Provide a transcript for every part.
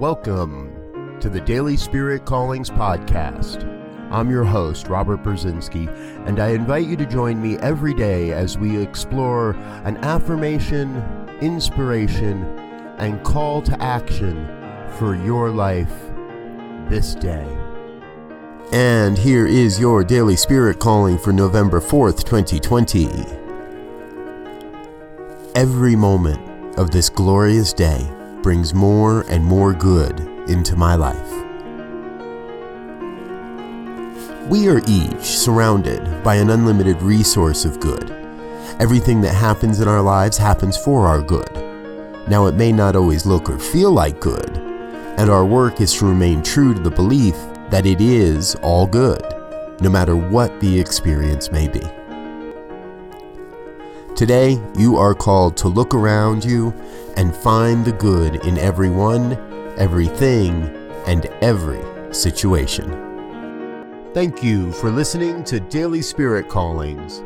Welcome to the Daily Spirit Callings Podcast. I'm your host, Robert Brzezinski, and I invite you to join me every day as we explore an affirmation, inspiration, and call to action for your life this day. And here is your Daily Spirit Calling for November 4th, 2020. Every moment of this glorious day brings more and more good into my life. We are each surrounded by an unlimited resource of good. Everything that happens in our lives happens for our good. Now, it may not always look or feel like good, and our work is to remain true to the belief that it is all good, no matter what the experience may be. Today, you are called to look around you and find the good in everyone, everything, and every situation. Thank you for listening to Daily Spirit Callings.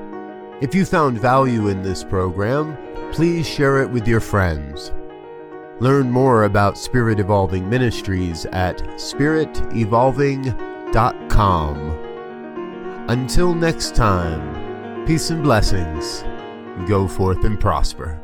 If you found value in this program, please share it with your friends. Learn more about Spirit Evolving Ministries at spiritevolving.com. Until next time, peace and blessings go forth and prosper.